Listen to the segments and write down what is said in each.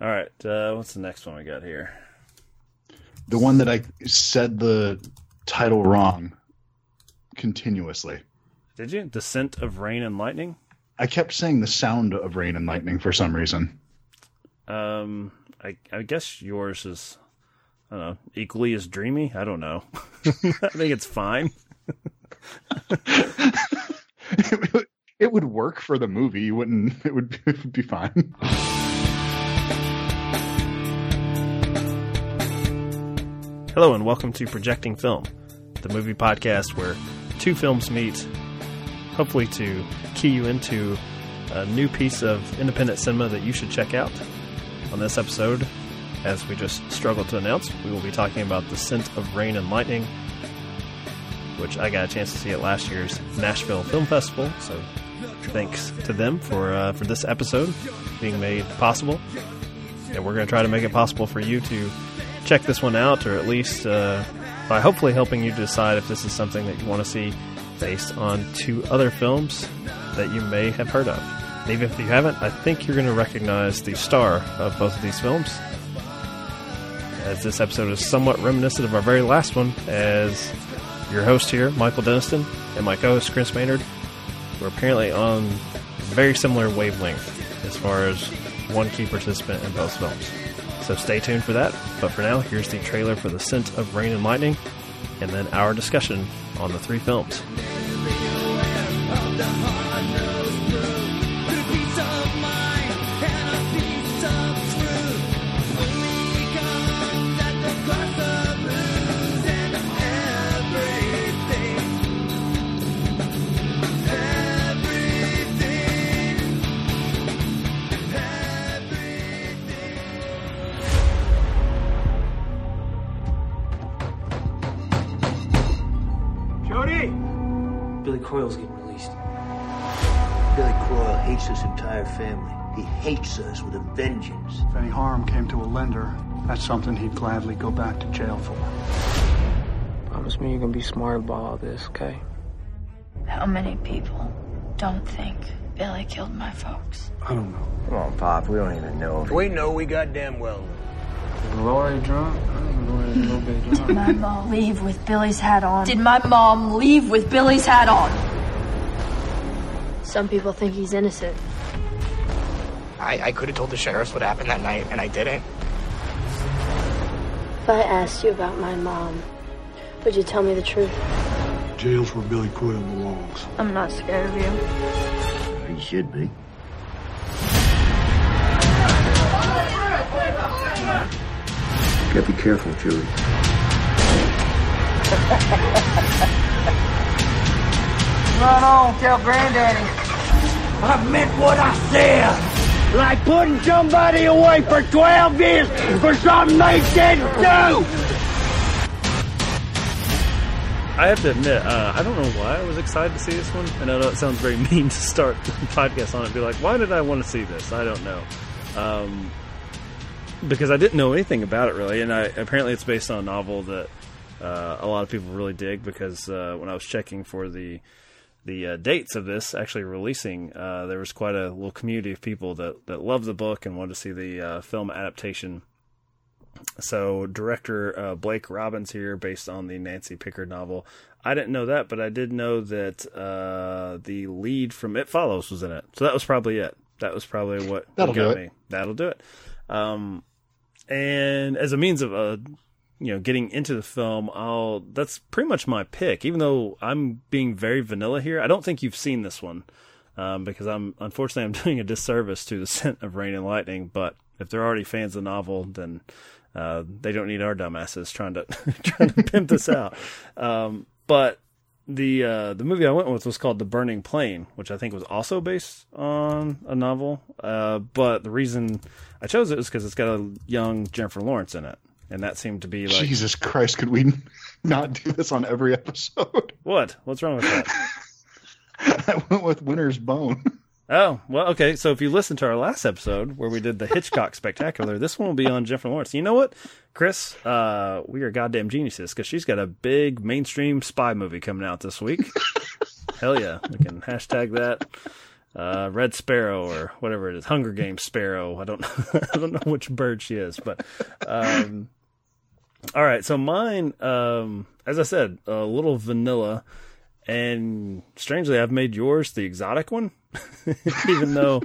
All right, uh, what's the next one we got here? The one that I said the title wrong continuously. Did you? Descent of Rain and Lightning? I kept saying the sound of rain and lightning for some reason. Um, I, I guess yours is, I don't know, equally as dreamy. I don't know. I think it's fine. it, would- it would work for the movie. You wouldn't. It would, it would be fine. Hello and welcome to Projecting Film, the movie podcast where two films meet, hopefully to key you into a new piece of independent cinema that you should check out. On this episode, as we just struggled to announce, we will be talking about The Scent of Rain and Lightning, which I got a chance to see at last year's Nashville Film Festival. So, thanks to them for uh, for this episode being made possible, and we're going to try to make it possible for you to check this one out, or at least uh, by hopefully helping you decide if this is something that you want to see based on two other films that you may have heard of. And even if you haven't, I think you're going to recognize the star of both of these films. As this episode is somewhat reminiscent of our very last one, as your host here, Michael Deniston, and my co host, Chris Maynard, we're apparently on very similar wavelength as far as one key participant in both films. So stay tuned for that. But for now, here's the trailer for The Scent of Rain and Lightning, and then our discussion on the three films. Hates this entire family. He hates us with a vengeance. If any harm came to a lender, that's something he'd gladly go back to jail for. Promise me you're gonna be smart about all this, okay? How many people don't think Billy killed my folks? I don't know. Come on, Pop. We don't even know. We know we goddamn well. Lori drunk? I think Lori's a little bit Did my mom leave with Billy's hat on? Did my mom leave with Billy's hat on? Some people think he's innocent. I, I could have told the sheriffs what happened that night, and I didn't. If I asked you about my mom, would you tell me the truth? Jail's where Billy Coyle belongs. I'm not scared of you. He should be. Gotta be careful, Julie. Run on, tell Granddaddy. I meant what I said! Like putting somebody away for 12 years for something they didn't do! I have to admit, uh, I don't know why I was excited to see this one. And I know it sounds very mean to start the podcast on it be like, why did I want to see this? I don't know. Um, because I didn't know anything about it really, and I, apparently it's based on a novel that uh, a lot of people really dig. Because uh, when I was checking for the the uh, dates of this actually releasing, uh, there was quite a little community of people that that loved the book and wanted to see the uh, film adaptation. So director uh, Blake Robbins here, based on the Nancy Pickard novel. I didn't know that, but I did know that uh, the lead from It Follows was in it. So that was probably it. That was probably what, That'll got do it. me. That'll do it. Um, and as a means of uh, you know getting into the film, I'll that's pretty much my pick. Even though I'm being very vanilla here, I don't think you've seen this one um, because I'm unfortunately I'm doing a disservice to the scent of rain and lightning. But if they're already fans of the novel, then uh, they don't need our dumbasses trying to trying to pimp this out. Um, but the uh, the movie I went with was called The Burning Plain, which I think was also based on a novel. Uh, but the reason I chose it is because it's got a young Jennifer Lawrence in it, and that seemed to be like Jesus Christ, could we not do this on every episode? what? What's wrong with that? I went with Winter's Bone. Oh, well, okay. So if you listen to our last episode where we did the Hitchcock Spectacular, this one will be on Jennifer Lawrence. You know what, Chris? Uh, we are goddamn geniuses because she's got a big mainstream spy movie coming out this week. Hell yeah, we can hashtag that. uh, Red Sparrow or whatever it is, Hunger Games Sparrow. I don't I don't know which bird she is, but um, all right. So mine, um, as I said, a little vanilla, and strangely, I've made yours the exotic one, even though.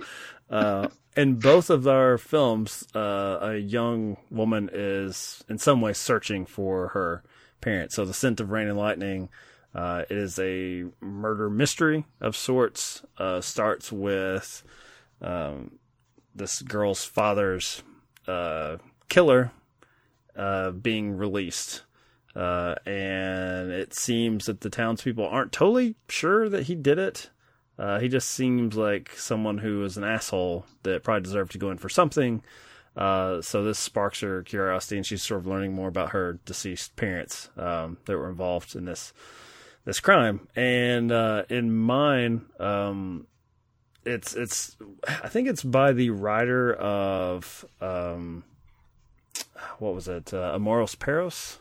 Uh, in both of our films, uh, a young woman is in some way searching for her parents. So, The Scent of Rain and Lightning uh, it is a murder mystery of sorts. Uh, starts with um, this girl's father's uh, killer uh, being released. Uh, and it seems that the townspeople aren't totally sure that he did it. Uh, he just seems like someone who is an asshole that probably deserved to go in for something. so this sparks her curiosity, and she's sort of learning more about her deceased parents um, that were involved in this this crime. And uh, in mine, um, it's it's I think it's by the writer of um, what was it, uh, Amores Perros,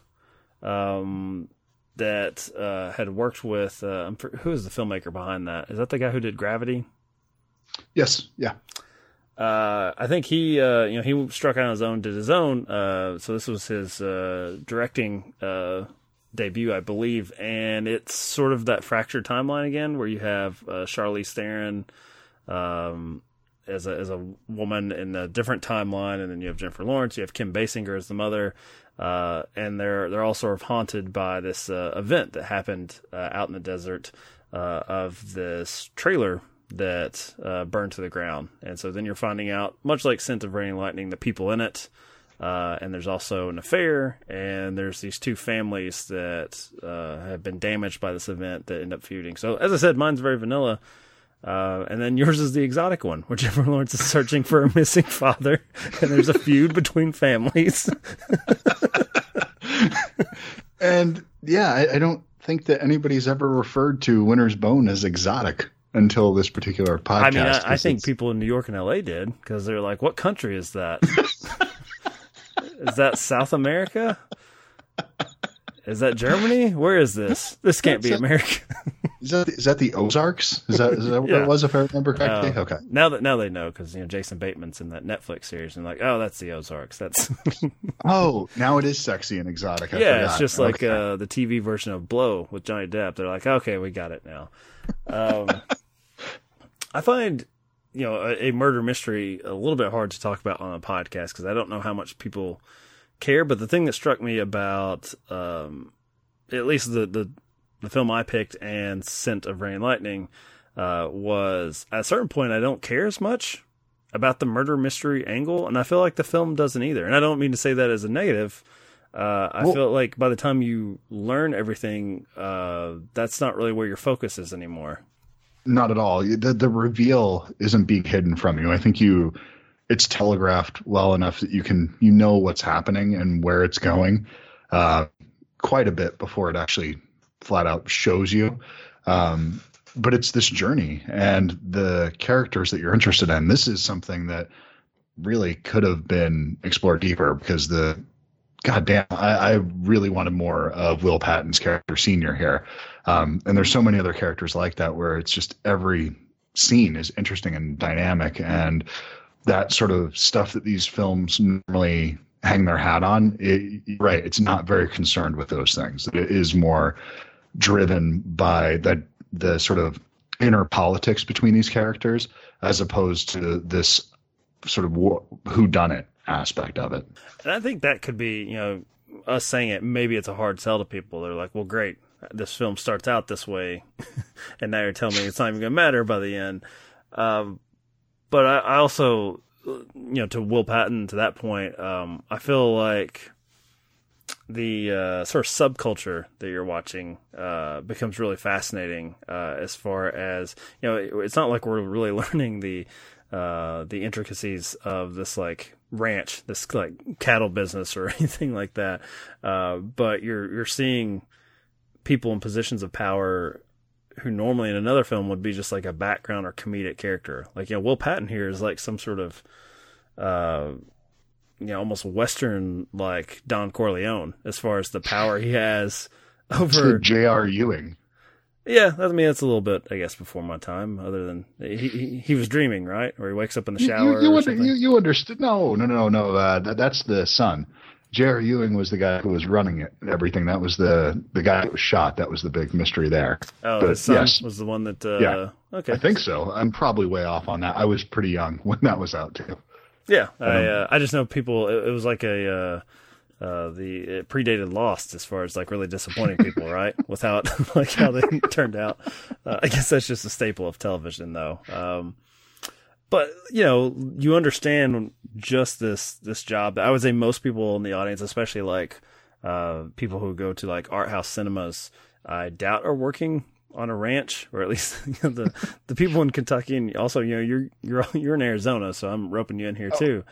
um, that uh, had worked with uh, who is the filmmaker behind that? Is that the guy who did Gravity? Yes. Yeah. Uh, I think he, uh, you know, he struck out on his own, did his own. Uh, so this was his uh, directing uh, debut, I believe, and it's sort of that fractured timeline again, where you have uh, Charlize Theron um, as a as a woman in a different timeline, and then you have Jennifer Lawrence, you have Kim Basinger as the mother, uh, and they're they're all sort of haunted by this uh, event that happened uh, out in the desert uh, of this trailer that uh, burned to the ground, and so then you're finding out, much like Scent of Rain and Lightning, the people in it. Uh, and there's also an affair, and there's these two families that have been damaged by this event that end up feuding. So, as I said, mine's very vanilla. Uh, and then yours is the exotic one, where Jennifer Lawrence is searching for a missing father, and there's a feud between families. and yeah, I, I, don't think that anybody's ever referred to Winter's Bone as exotic until this particular podcast. I mean, I, I think people in New York and LA did because they're like, "What country is that? is that South America? Is that Germany? Where is this? This can't be America. is that is that the Ozarks? Is that is that what yeah. it was? If I remember correctly. Uh, okay. Now that now they know because you know Jason Bateman's in that Netflix series and like oh that's the Ozarks. That's oh now it is sexy and exotic. I yeah, forgot. it's just like uh, the TV version of Blow with Johnny Depp. They're like okay we got it now. Um, I find you know a, a, murder mystery a little bit hard to talk about on a podcast because I don't know how much people care. But the thing that struck me about um, at least the, the the film I picked and Scent of Rain and Lightning uh, was at a certain point I don't care as much about the murder mystery angle, and I feel like the film doesn't either. And I don't mean to say that as a negative. Uh, I well, feel like by the time you learn everything, uh, that's not really where your focus is anymore. Not at all. The the reveal isn't being hidden from you. I think you it's telegraphed well enough that you can you know what's happening and where it's going uh, quite a bit before it actually flat out shows you. Um, but it's this journey and the characters that you're interested in. This is something that really could have been explored deeper because the goddamn, I, I really wanted more of Will Patton's character senior here. Um, and there's so many other characters like that where it's just every scene is interesting and dynamic and that sort of stuff that these films normally hang their hat on it, right it's not very concerned with those things. It is more driven by that the sort of inner politics between these characters as opposed to this sort of who done it aspect of it. And i think that could be you know us saying it maybe it's a hard sell to people. They're like well great this film starts out this way, and now you're telling me it's not even going to matter by the end. Um, but I, I, also, you know, to Will Patton to that point, um, I feel like the uh, sort of subculture that you're watching uh, becomes really fascinating uh, as far as you know. It's not like we're really learning the uh, the intricacies of this like ranch, this like cattle business or anything like that. Uh, but you're you're seeing people in positions of power who normally in another film would be just like a background or comedic character. Like, you know, Will Patton here is like some sort of, uh, you know, almost Western like Don Corleone as far as the power he has over J.R. Ewing. Yeah, I mean that's a little bit, I guess, before my time. Other than he he, he was dreaming, right? Or he wakes up in the shower. You, you, or under, you, you understood? No, no, no, no. Uh, that, that's the son. J.R. Ewing was the guy who was running it, and everything. That was the the guy that was shot. That was the big mystery there. oh, but his son yes. was the one that. Uh, Yeah. Okay. I think so. I'm probably way off on that. I was pretty young when that was out too. Yeah, I uh, I just know people. It, it was like a uh, uh, the it predated Lost as far as like really disappointing people, right? Without like how they turned out. Uh, I guess that's just a staple of television, though. Um, but you know, you understand just this this job. I would say most people in the audience, especially like uh, people who go to like art house cinemas, I doubt are working on a ranch, or at least you know, the the people in Kentucky, and also you know you're you're you're in Arizona, so I'm roping you in here too.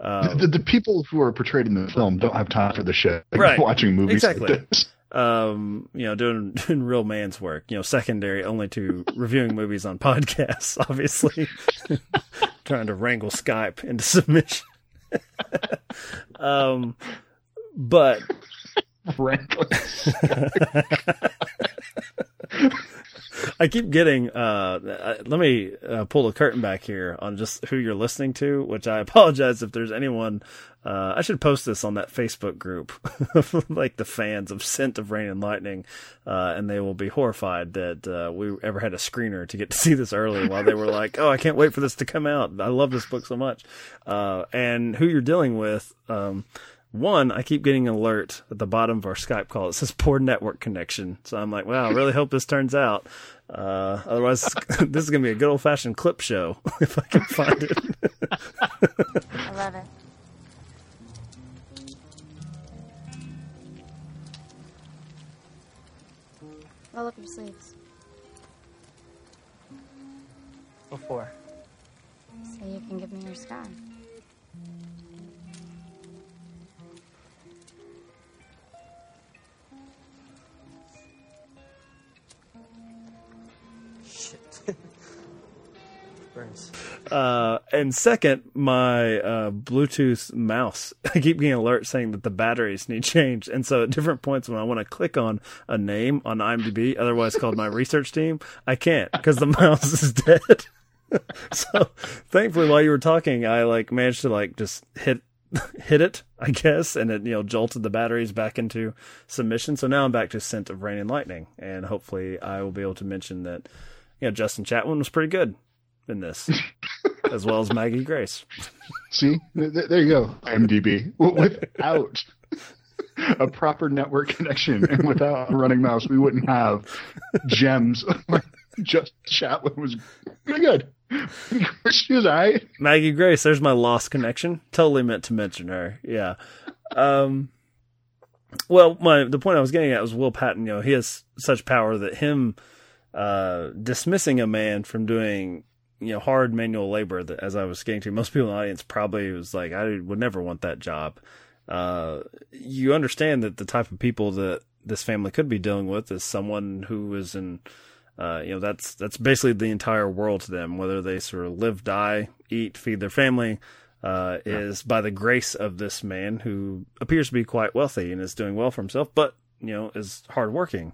Um, the, the people who are portrayed in the film don't have time for the shit. They're Right. Watching movies Exactly. like this. Um, you know, doing doing real man's work, you know, secondary only to reviewing movies on podcasts, obviously. Trying to wrangle Skype into submission. um, but. I keep getting. Uh, uh, let me uh, pull the curtain back here on just who you're listening to, which I apologize if there's anyone. Uh, I should post this on that Facebook group, like the fans of Scent of Rain and Lightning, uh, and they will be horrified that uh, we ever had a screener to get to see this early. While they were like, "Oh, I can't wait for this to come out. I love this book so much." Uh, and who you're dealing with. Um, one, I keep getting an alert at the bottom of our Skype call. It says poor network connection. So I'm like, wow, I really hope this turns out. Uh, otherwise, this is going to be a good old fashioned clip show if I can find it. I love it. Roll up your sleeves. Before. So you can give me your scar. Burns. Uh, and second, my uh, Bluetooth mouse. I keep getting alerts saying that the batteries need changed. And so at different points when I want to click on a name on IMDb, otherwise called my research team, I can't because the mouse is dead. so thankfully, while you were talking, I like managed to like just hit hit it, I guess, and it you know jolted the batteries back into submission. So now I'm back to Scent of Rain and Lightning, and hopefully I will be able to mention that you know Justin Chatwin was pretty good in this, as well as Maggie Grace. See, Th- th- there you go. IMDb without a proper network connection and without a running mouse, we wouldn't have gems. Justin Chatwin was pretty good. she was alright. Maggie Grace, there's my lost connection. Totally meant to mention her. Yeah. Um well, my the point I was getting at was Will Patton, you know, he has such power that him uh dismissing a man from doing you know hard manual labor that as I was getting to most people in the audience probably was like I would never want that job. Uh you understand that the type of people that this family could be dealing with is someone who is in uh, you know that's that's basically the entire world to them. Whether they sort of live, die, eat, feed their family, uh, is by the grace of this man who appears to be quite wealthy and is doing well for himself, but you know is hardworking.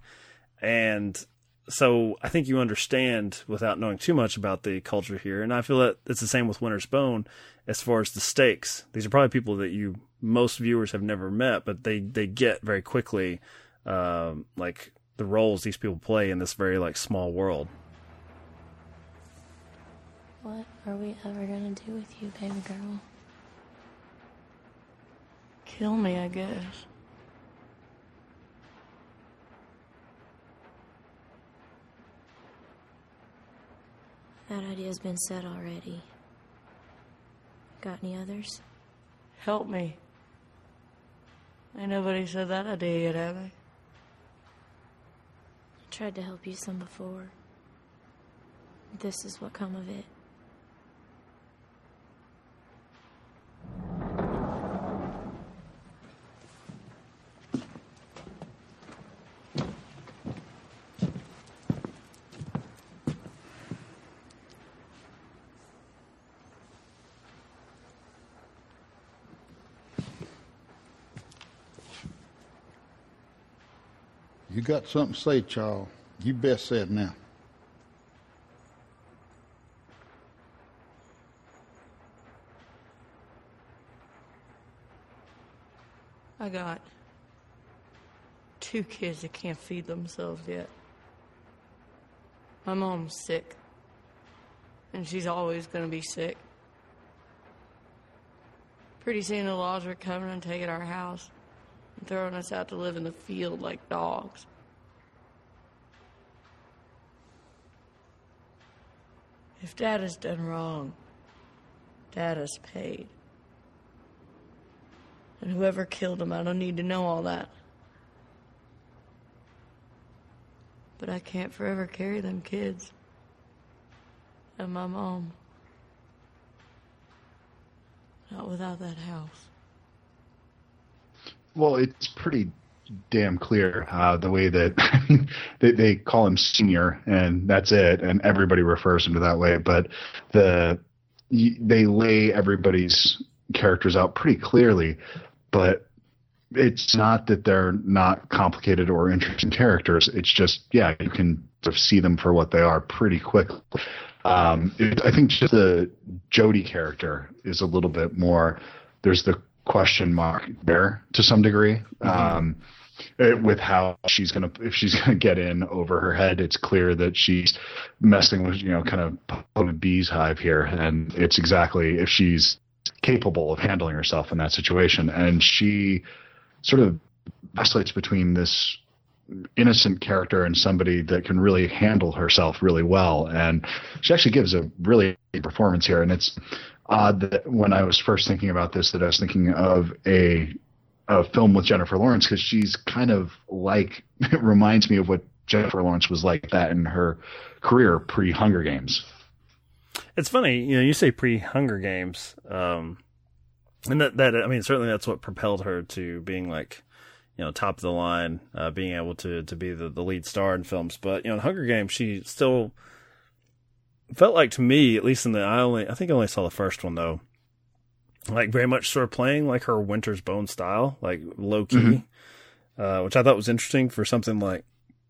And so I think you understand without knowing too much about the culture here. And I feel that it's the same with Winter's Bone as far as the stakes. These are probably people that you most viewers have never met, but they they get very quickly um, like the roles these people play in this very like small world. What are we ever gonna do with you, baby girl? Kill me, I guess. That idea's been said already. Got any others? Help me. Ain't nobody said that idea yet, have they? I tried to help you some before. This is what come of it. You got something to say, Charles. You best say it now. I got two kids that can't feed themselves yet. My mom's sick, and she's always gonna be sick. Pretty soon the laws are coming and taking our house and throwing us out to live in the field like dogs. If Dad has done wrong, Dad has paid. And whoever killed him, I don't need to know all that. But I can't forever carry them kids. And my mom. Not without that house. Well, it's pretty damn clear uh, the way that they, they call him senior, and that's it, and everybody refers him to that way. But the they lay everybody's characters out pretty clearly, but it's not that they're not complicated or interesting characters. It's just yeah, you can sort of see them for what they are pretty quickly. Um, it, I think just the Jody character is a little bit more. There's the question mark there to some degree. Mm-hmm. Um, Uh, with how she's gonna if she's gonna get in over her head, it's clear that she's messing with you know kind of a bee's hive here, and it's exactly if she's capable of handling herself in that situation, and she sort of oscillates between this innocent character and somebody that can really handle herself really well. And she actually gives a really performance here. And it's odd that when I was first thinking about this, that I was thinking of a, a film with Jennifer Lawrence because she's kind of like, it reminds me of what Jennifer Lawrence was like that in her career pre Hunger Games. It's funny, you know, you say pre Hunger Games, um, and that, that, I mean, certainly that's what propelled her to being like, you know, top of the line, uh, being able to to be the, the lead star in films. But you know, in Hunger Games, she still felt like to me, at least in the I only I think I only saw the first one though, like very much sort of playing like her Winter's Bone style, like low key, mm-hmm. uh, which I thought was interesting for something like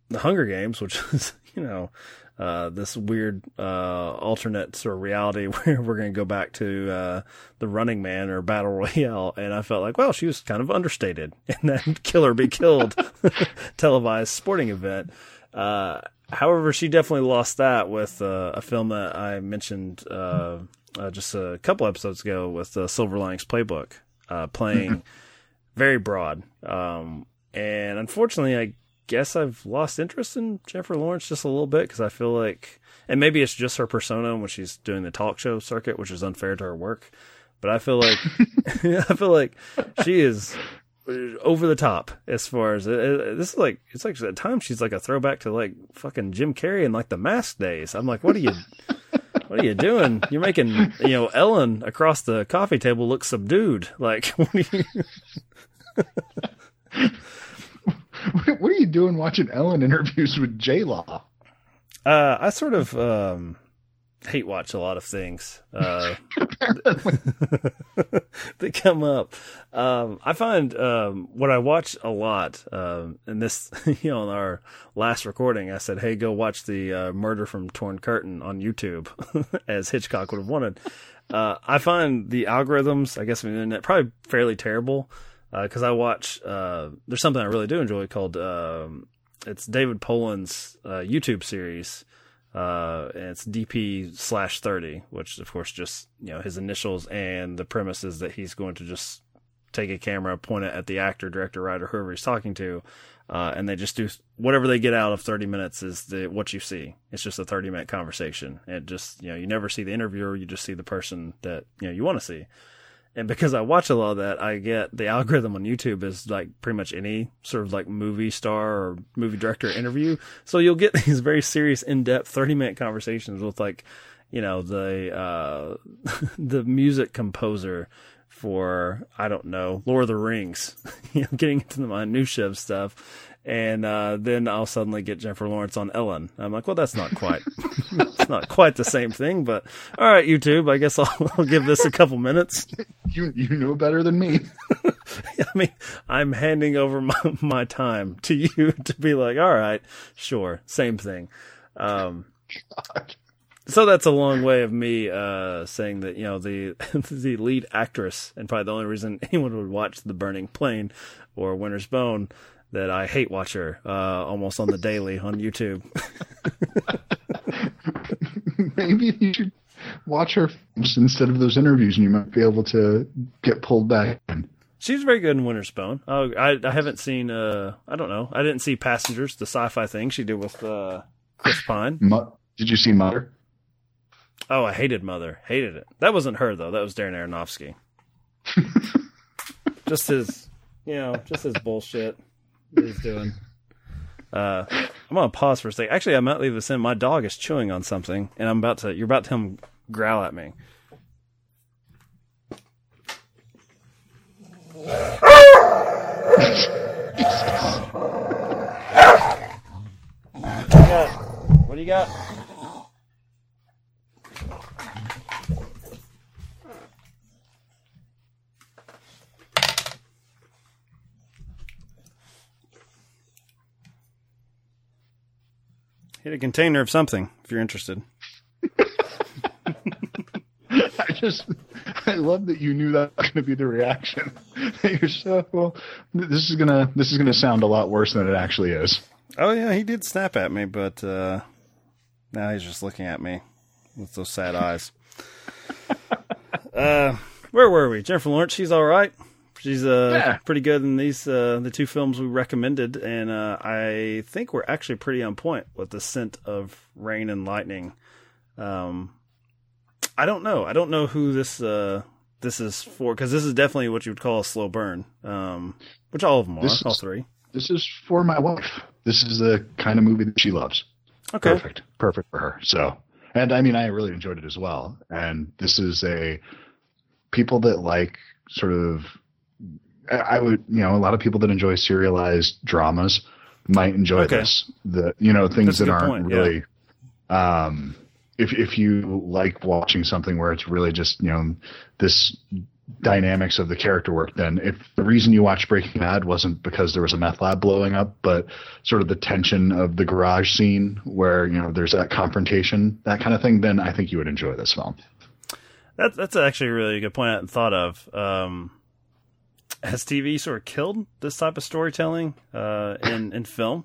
the Hunger Games, which is you know uh, this weird uh, alternate sort of reality where we're going to go back to uh, the Running Man or Battle Royale, and I felt like, well, she was kind of understated in that "Kill or Be Killed" televised sporting event. Uh, however, she definitely lost that with uh, a film that I mentioned just a couple episodes ago with the Silver Linings Playbook, playing very broad. Um, and unfortunately, I guess I've lost interest in Jennifer Lawrence just a little bit because I feel like, and maybe it's just her persona when she's doing the talk show circuit, which is unfair to her work. But I feel like, I feel like she is over the top as far as uh, this is like it's like at times she's like a throwback to like fucking Jim Carrey in like the mask days. I'm like, what are you what are you doing? You're making you know Ellen across the coffee table look subdued. Like what are you what are you doing watching Ellen interviews with J Law? Uh, I sort of um, hate watch a lot of things uh, that come up. Um, I find um, what I watch a lot, um, and this, you know, in our last recording, I said, "Hey, go watch the uh, Murder from Torn Curtain on YouTube," as Hitchcock would have wanted. Uh, I find the algorithms, I guess, on the internet probably fairly terrible because uh, I watch. Uh, there's something I really do enjoy called um, it's David Poland's uh, YouTube series. Uh, it's DP slash thirty, which of course just you know his initials and the premise is that he's going to just take a camera, point it at the actor, director, writer, whoever he's talking to, uh, and they just do whatever they get out of 30 minutes is the what you see. It's just a 30 minute conversation. It just you know you never see the interviewer, you just see the person that you know you want to see and because I watch a lot of that, I get the algorithm on YouTube is like pretty much any sort of like movie star or movie director interview. So you'll get these very serious, in depth, 30 minute conversations with like, you know, the, uh, the music composer for, I don't know, Lord of the Rings, you know, getting into the minutia of stuff and uh, then I'll suddenly get Jennifer Lawrence on Ellen. I'm like, well, that's not quite, it's not quite the same thing, but all right, YouTube, I guess I'll, I'll give this a couple minutes. You you know better than me. I mean, I'm handing over my, my time to you to be like, all right, sure, same thing. Um, so that's a long way of me uh, saying that you know the the lead actress and probably the only reason anyone would watch The Burning Plain or Winter's Bone that I hate watch her uh, almost on the daily on YouTube. Maybe you should watch her instead of those interviews, and you might be able to get pulled back in. She's very good in Winter's Bone. Oh, I I haven't seen. Uh, I don't know. I didn't see Passengers, the sci-fi thing she did with uh, Chris Pine. Did you see Mother? Oh, I hated Mother. Hated it. That wasn't her though. That was Darren Aronofsky. just his, you know, just his bullshit that he's doing. Uh, I'm gonna pause for a second. Actually, I might leave this in. My dog is chewing on something, and I'm about to. You're about to him growl at me. what do you got? What do you got? Container of something if you're interested. I just, I love that you knew that was going to be the reaction. You're so well. This is gonna, this is gonna sound a lot worse than it actually is. Oh yeah, he did snap at me, but uh, now he's just looking at me with those sad eyes. uh, where were we? Jennifer Lawrence, she's all right. She's uh Yeah. pretty good in these uh the two films we recommended, and uh, I think we're actually pretty on point with the scent of rain and lightning. Um, I don't know. I don't know who this uh this is for because this is definitely what you would call a slow burn. Um, which all of them are, This all is- three. This is for my wife. This is the kind of movie that she loves. Okay. Perfect. Perfect for her. So, and I mean, I really enjoyed it as well. And this is a people that like sort of, I would, you know, a lot of people that enjoy serialized dramas might enjoy Okay. this. The, you know, things that aren't point, yeah. really, um, if, if you like watching something where it's really just, you know, this dynamics of the character work then if the reason you watched breaking bad wasn't because there was a meth lab blowing up but sort of the tension of the garage scene where you know there's that confrontation that kind of thing then i think you would enjoy this film That's that's actually a really good point I hadn't thought of. Um, has TV sort of killed this type of storytelling uh, in in film?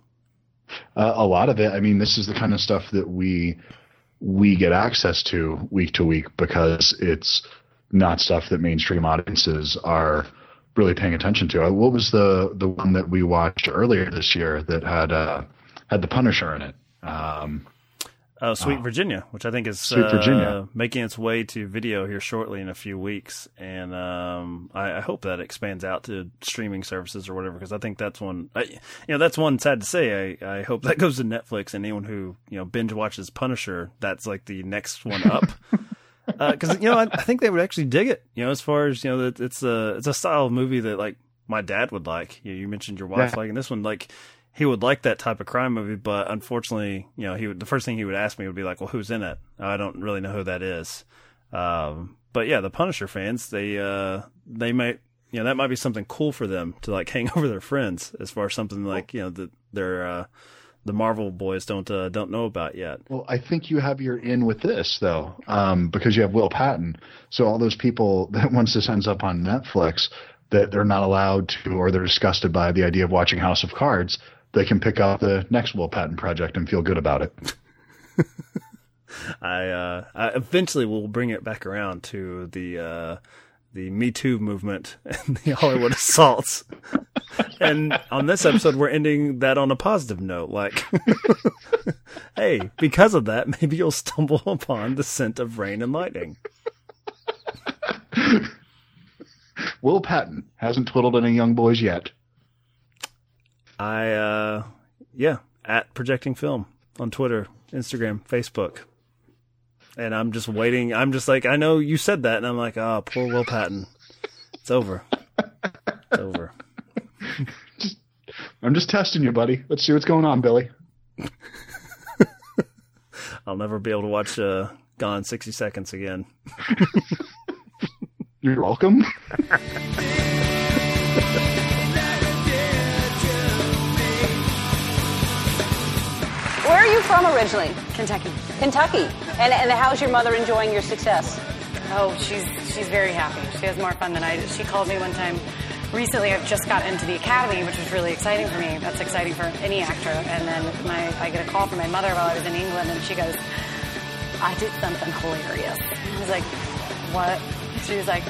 uh, a lot of it. I mean this is the kind of stuff that we we get access to week to week because it's not stuff that mainstream audiences are really paying attention to. Uh, what was the the one that we watched earlier this year that had uh had the punisher in it? Um Uh, Sweet Virginia, which I think is Sweet uh, Virginia. making its way to video here shortly in a few weeks, and um, I, I hope that expands out to streaming services or whatever because I think that's one. I, you know, that's one sad to say. I, I hope that goes to Netflix and anyone who you know binge watches Punisher. That's like the next one up. because you know I, I think they would actually dig it. You know, as far as you know, that it's a it's a style of movie that like my dad would like. You, you mentioned your wife Yeah. liking this one, like he would like that type of crime movie, but unfortunately, you know, he would the first thing he would ask me would be like, "Well, who's in it?" I don't really know who that is. Um, but yeah, the Punisher fans, they uh, they might you know that might be something cool for them to like hang over their friends as far as something like you know that they're uh, the Marvel boys don't uh, don't know about yet. Well, I think you have your in with this though, um, because you have Will Patton. So all those people that once this ends up on Netflix, that they're not allowed to, or they're disgusted by the idea of watching House of Cards, they can pick up the next Will Patton project and feel good about it. I, uh, I eventually will bring it back around to the uh, the Me Too movement and the Hollywood assaults. and on this episode, we're ending that on a positive note. Like, hey, because of that, maybe you'll stumble upon the scent of rain and lightning. Will Patton hasn't twiddled any young boys yet. I, uh, yeah, at projecting film on Twitter, Instagram, Facebook. And I'm just waiting. I'm just like, I know you said that. And I'm like, oh, poor Will Patton. It's over. It's over. I'm just testing you, buddy. Let's see what's going on, Billy. I'll never be able to watch uh, Gone 60 Seconds again. You're welcome. from originally? Kentucky. Kentucky. And and how's your mother enjoying your success? Oh, she's she's very happy. She has more fun than I. She called me one time. Recently, I've just got into the academy, which was really exciting for me. That's exciting for any actor. And then my, I get a call from my mother while I was in England, and she goes, "I did something hilarious." I was like, "What?" She was like,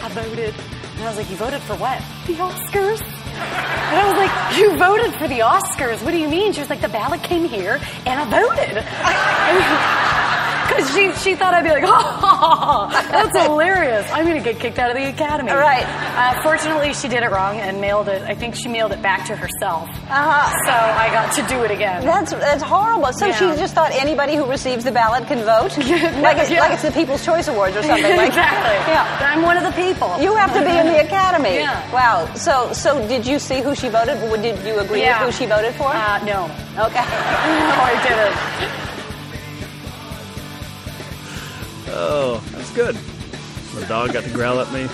"I voted." And I was like, "You voted for what?" The Oscars. And I was like, "You voted for the Oscars? What do you mean?" She was like, "The ballot came here, and I voted." Because she, she thought I'd be like, oh, that's hilarious. I'm going to get kicked out of the academy. All right. Uh, fortunately, she did it wrong and mailed it. I think she mailed it back to herself. Uh-huh. So I got to do it again. That's that's horrible. So Yeah. she just thought anybody who receives the ballot can vote, like it's Yeah. like it's the People's Choice Awards or something. Like, exactly. Yeah. I'm one of the people. You have to be in the academy. Yeah. Wow. So so did you see who she voted? Would did you agree Yeah. with who she voted for? Uh, no. okay. No, I didn't. Oh, that's good. The dog got to growl at me.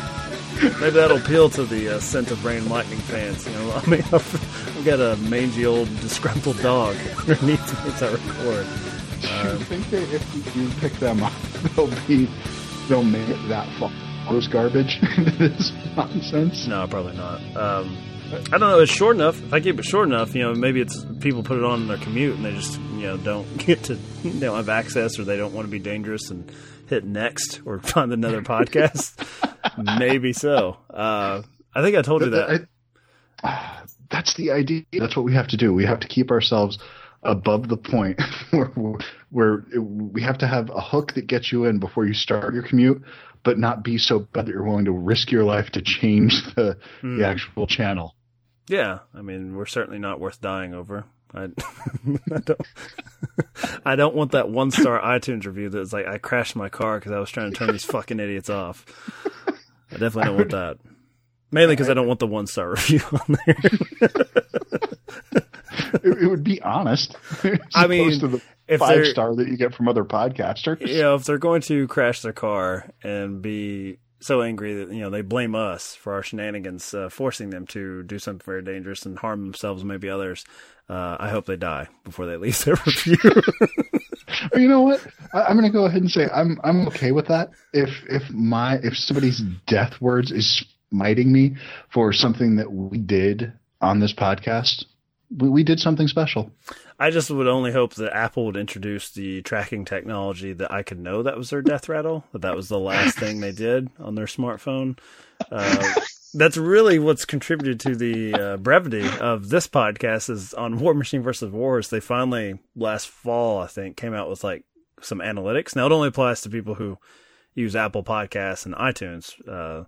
Maybe that'll appeal to the uh, scent of rain lightning fans. You know, I mean, I've got a mangy old disgruntled dog underneath me as I record. I think that if you pick them up, they'll be they'll make it that far. Those garbage into this nonsense. No, probably not. Um, I don't know. It's short enough. If I keep it short enough, you know, maybe it's people put it on in their commute and they just, you know, don't get to, they don't have access or they don't want to be dangerous and hit next or find another podcast. maybe so. Uh, I think I told you that. I- that's the idea. That's what we have to do. We have to keep ourselves above the point where, where we have to have a hook that gets you in before you start your commute, but not be so bad that you're willing to risk your life to change the, Hmm. the actual channel. Yeah, I mean, we're certainly not worth dying over. I, I don't. I don't want that one star iTunes review that's like I crashed my car because I was trying to turn these fucking idiots off. I definitely don't want that. Mainly because I don't want the one star review on there. It, it would be honest. I mean, to the if five star that you get from other podcasters. you know, if they're going to crash their car and be so angry that you know they blame us for our shenanigans, uh, forcing them to do something very dangerous and harm themselves, and maybe others. Uh, I hope they die before they leave their review. You know what? I, I'm going to go ahead and say I'm I'm okay with that. If if my if somebody's death words is smiting me for something that we did on this podcast, we, we did something special. I just would only hope that Apple would introduce the tracking technology that I could know that was their death rattle, that that was the last thing they did on their smartphone. Uh, that's really what's contributed to the uh, brevity of this podcast is on War Machine versus Wars. They finally last fall, I think, came out with like some analytics. Now it only applies to people who use Apple Podcasts and iTunes uh,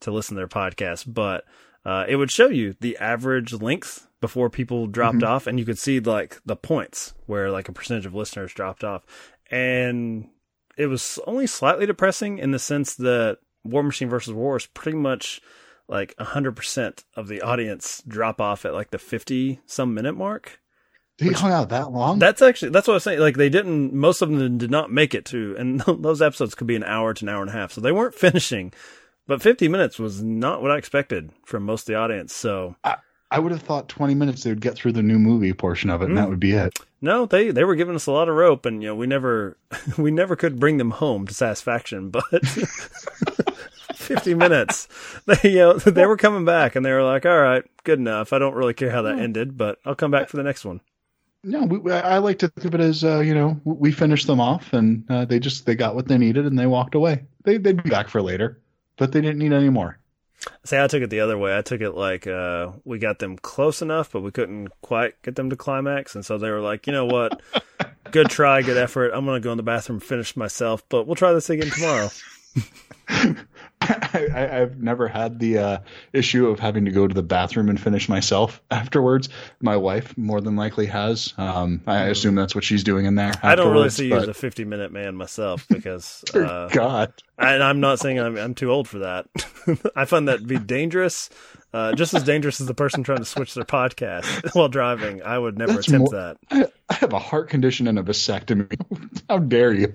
to listen to their podcasts, but uh, it would show you the average length before people dropped mm-hmm. off, and you could see like the points where like a percentage of listeners dropped off, and it was only slightly depressing in the sense that War Machine versus War is pretty much like hundred percent of the audience drop off at like the fifty some minute mark. They hung out that long. That's actually that's what I was saying. Like they didn't. Most of them did not make it to, and those episodes could be an hour to an hour and a half, so they weren't finishing. But fifty minutes was not what I expected from most of the audience. So I, I would have thought 20 minutes they would get through the new movie portion of it, and that would be it. no, they they were giving us a lot of rope, and you know we never we never could bring them home to satisfaction. But fifty minutes, they you know they were coming back, and they were like, "All right, good enough. I don't really care how that ended, but I'll come back for the next one." No, we, I I like to think of it as uh, you know we finished them off, and uh, they just they got what they needed, and they walked away. They they'd be back for later, but they didn't need any more. See, I took it the other way. I took it like uh, we got them close enough, but we couldn't quite get them to climax, and so they were like, "You know what? good try, good effort. I'm gonna go in the bathroom finish myself, but we'll try this again tomorrow." I, I've never had the uh, issue of having to go to the bathroom and finish myself afterwards. My wife more than likely has. Um, I assume that's what she's doing in there. I don't really see you as a 50 minute man myself because uh, God. and I'm not saying I'm, I'm too old for that. I find that to be dangerous, uh, just as dangerous as the person trying to switch their podcast while driving. I would never That's attempt more- that. I, I have a heart condition and a vasectomy. How dare you?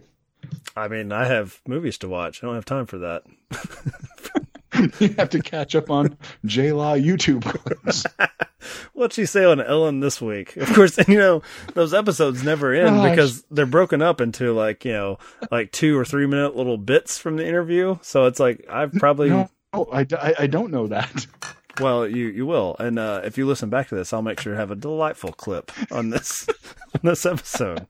I mean, I have movies to watch. I don't have time for that. You have to catch up on J Law YouTube clips. What'd she say on Ellen this week? Of course, you know those episodes never end Gosh. because they're broken up into like you know like two or three minute little bits from the interview. So it's like I've probably No, I, I, I don't know that. well you you will, and uh, if you listen back to this, I'll make sure to have a delightful clip on this on this episode.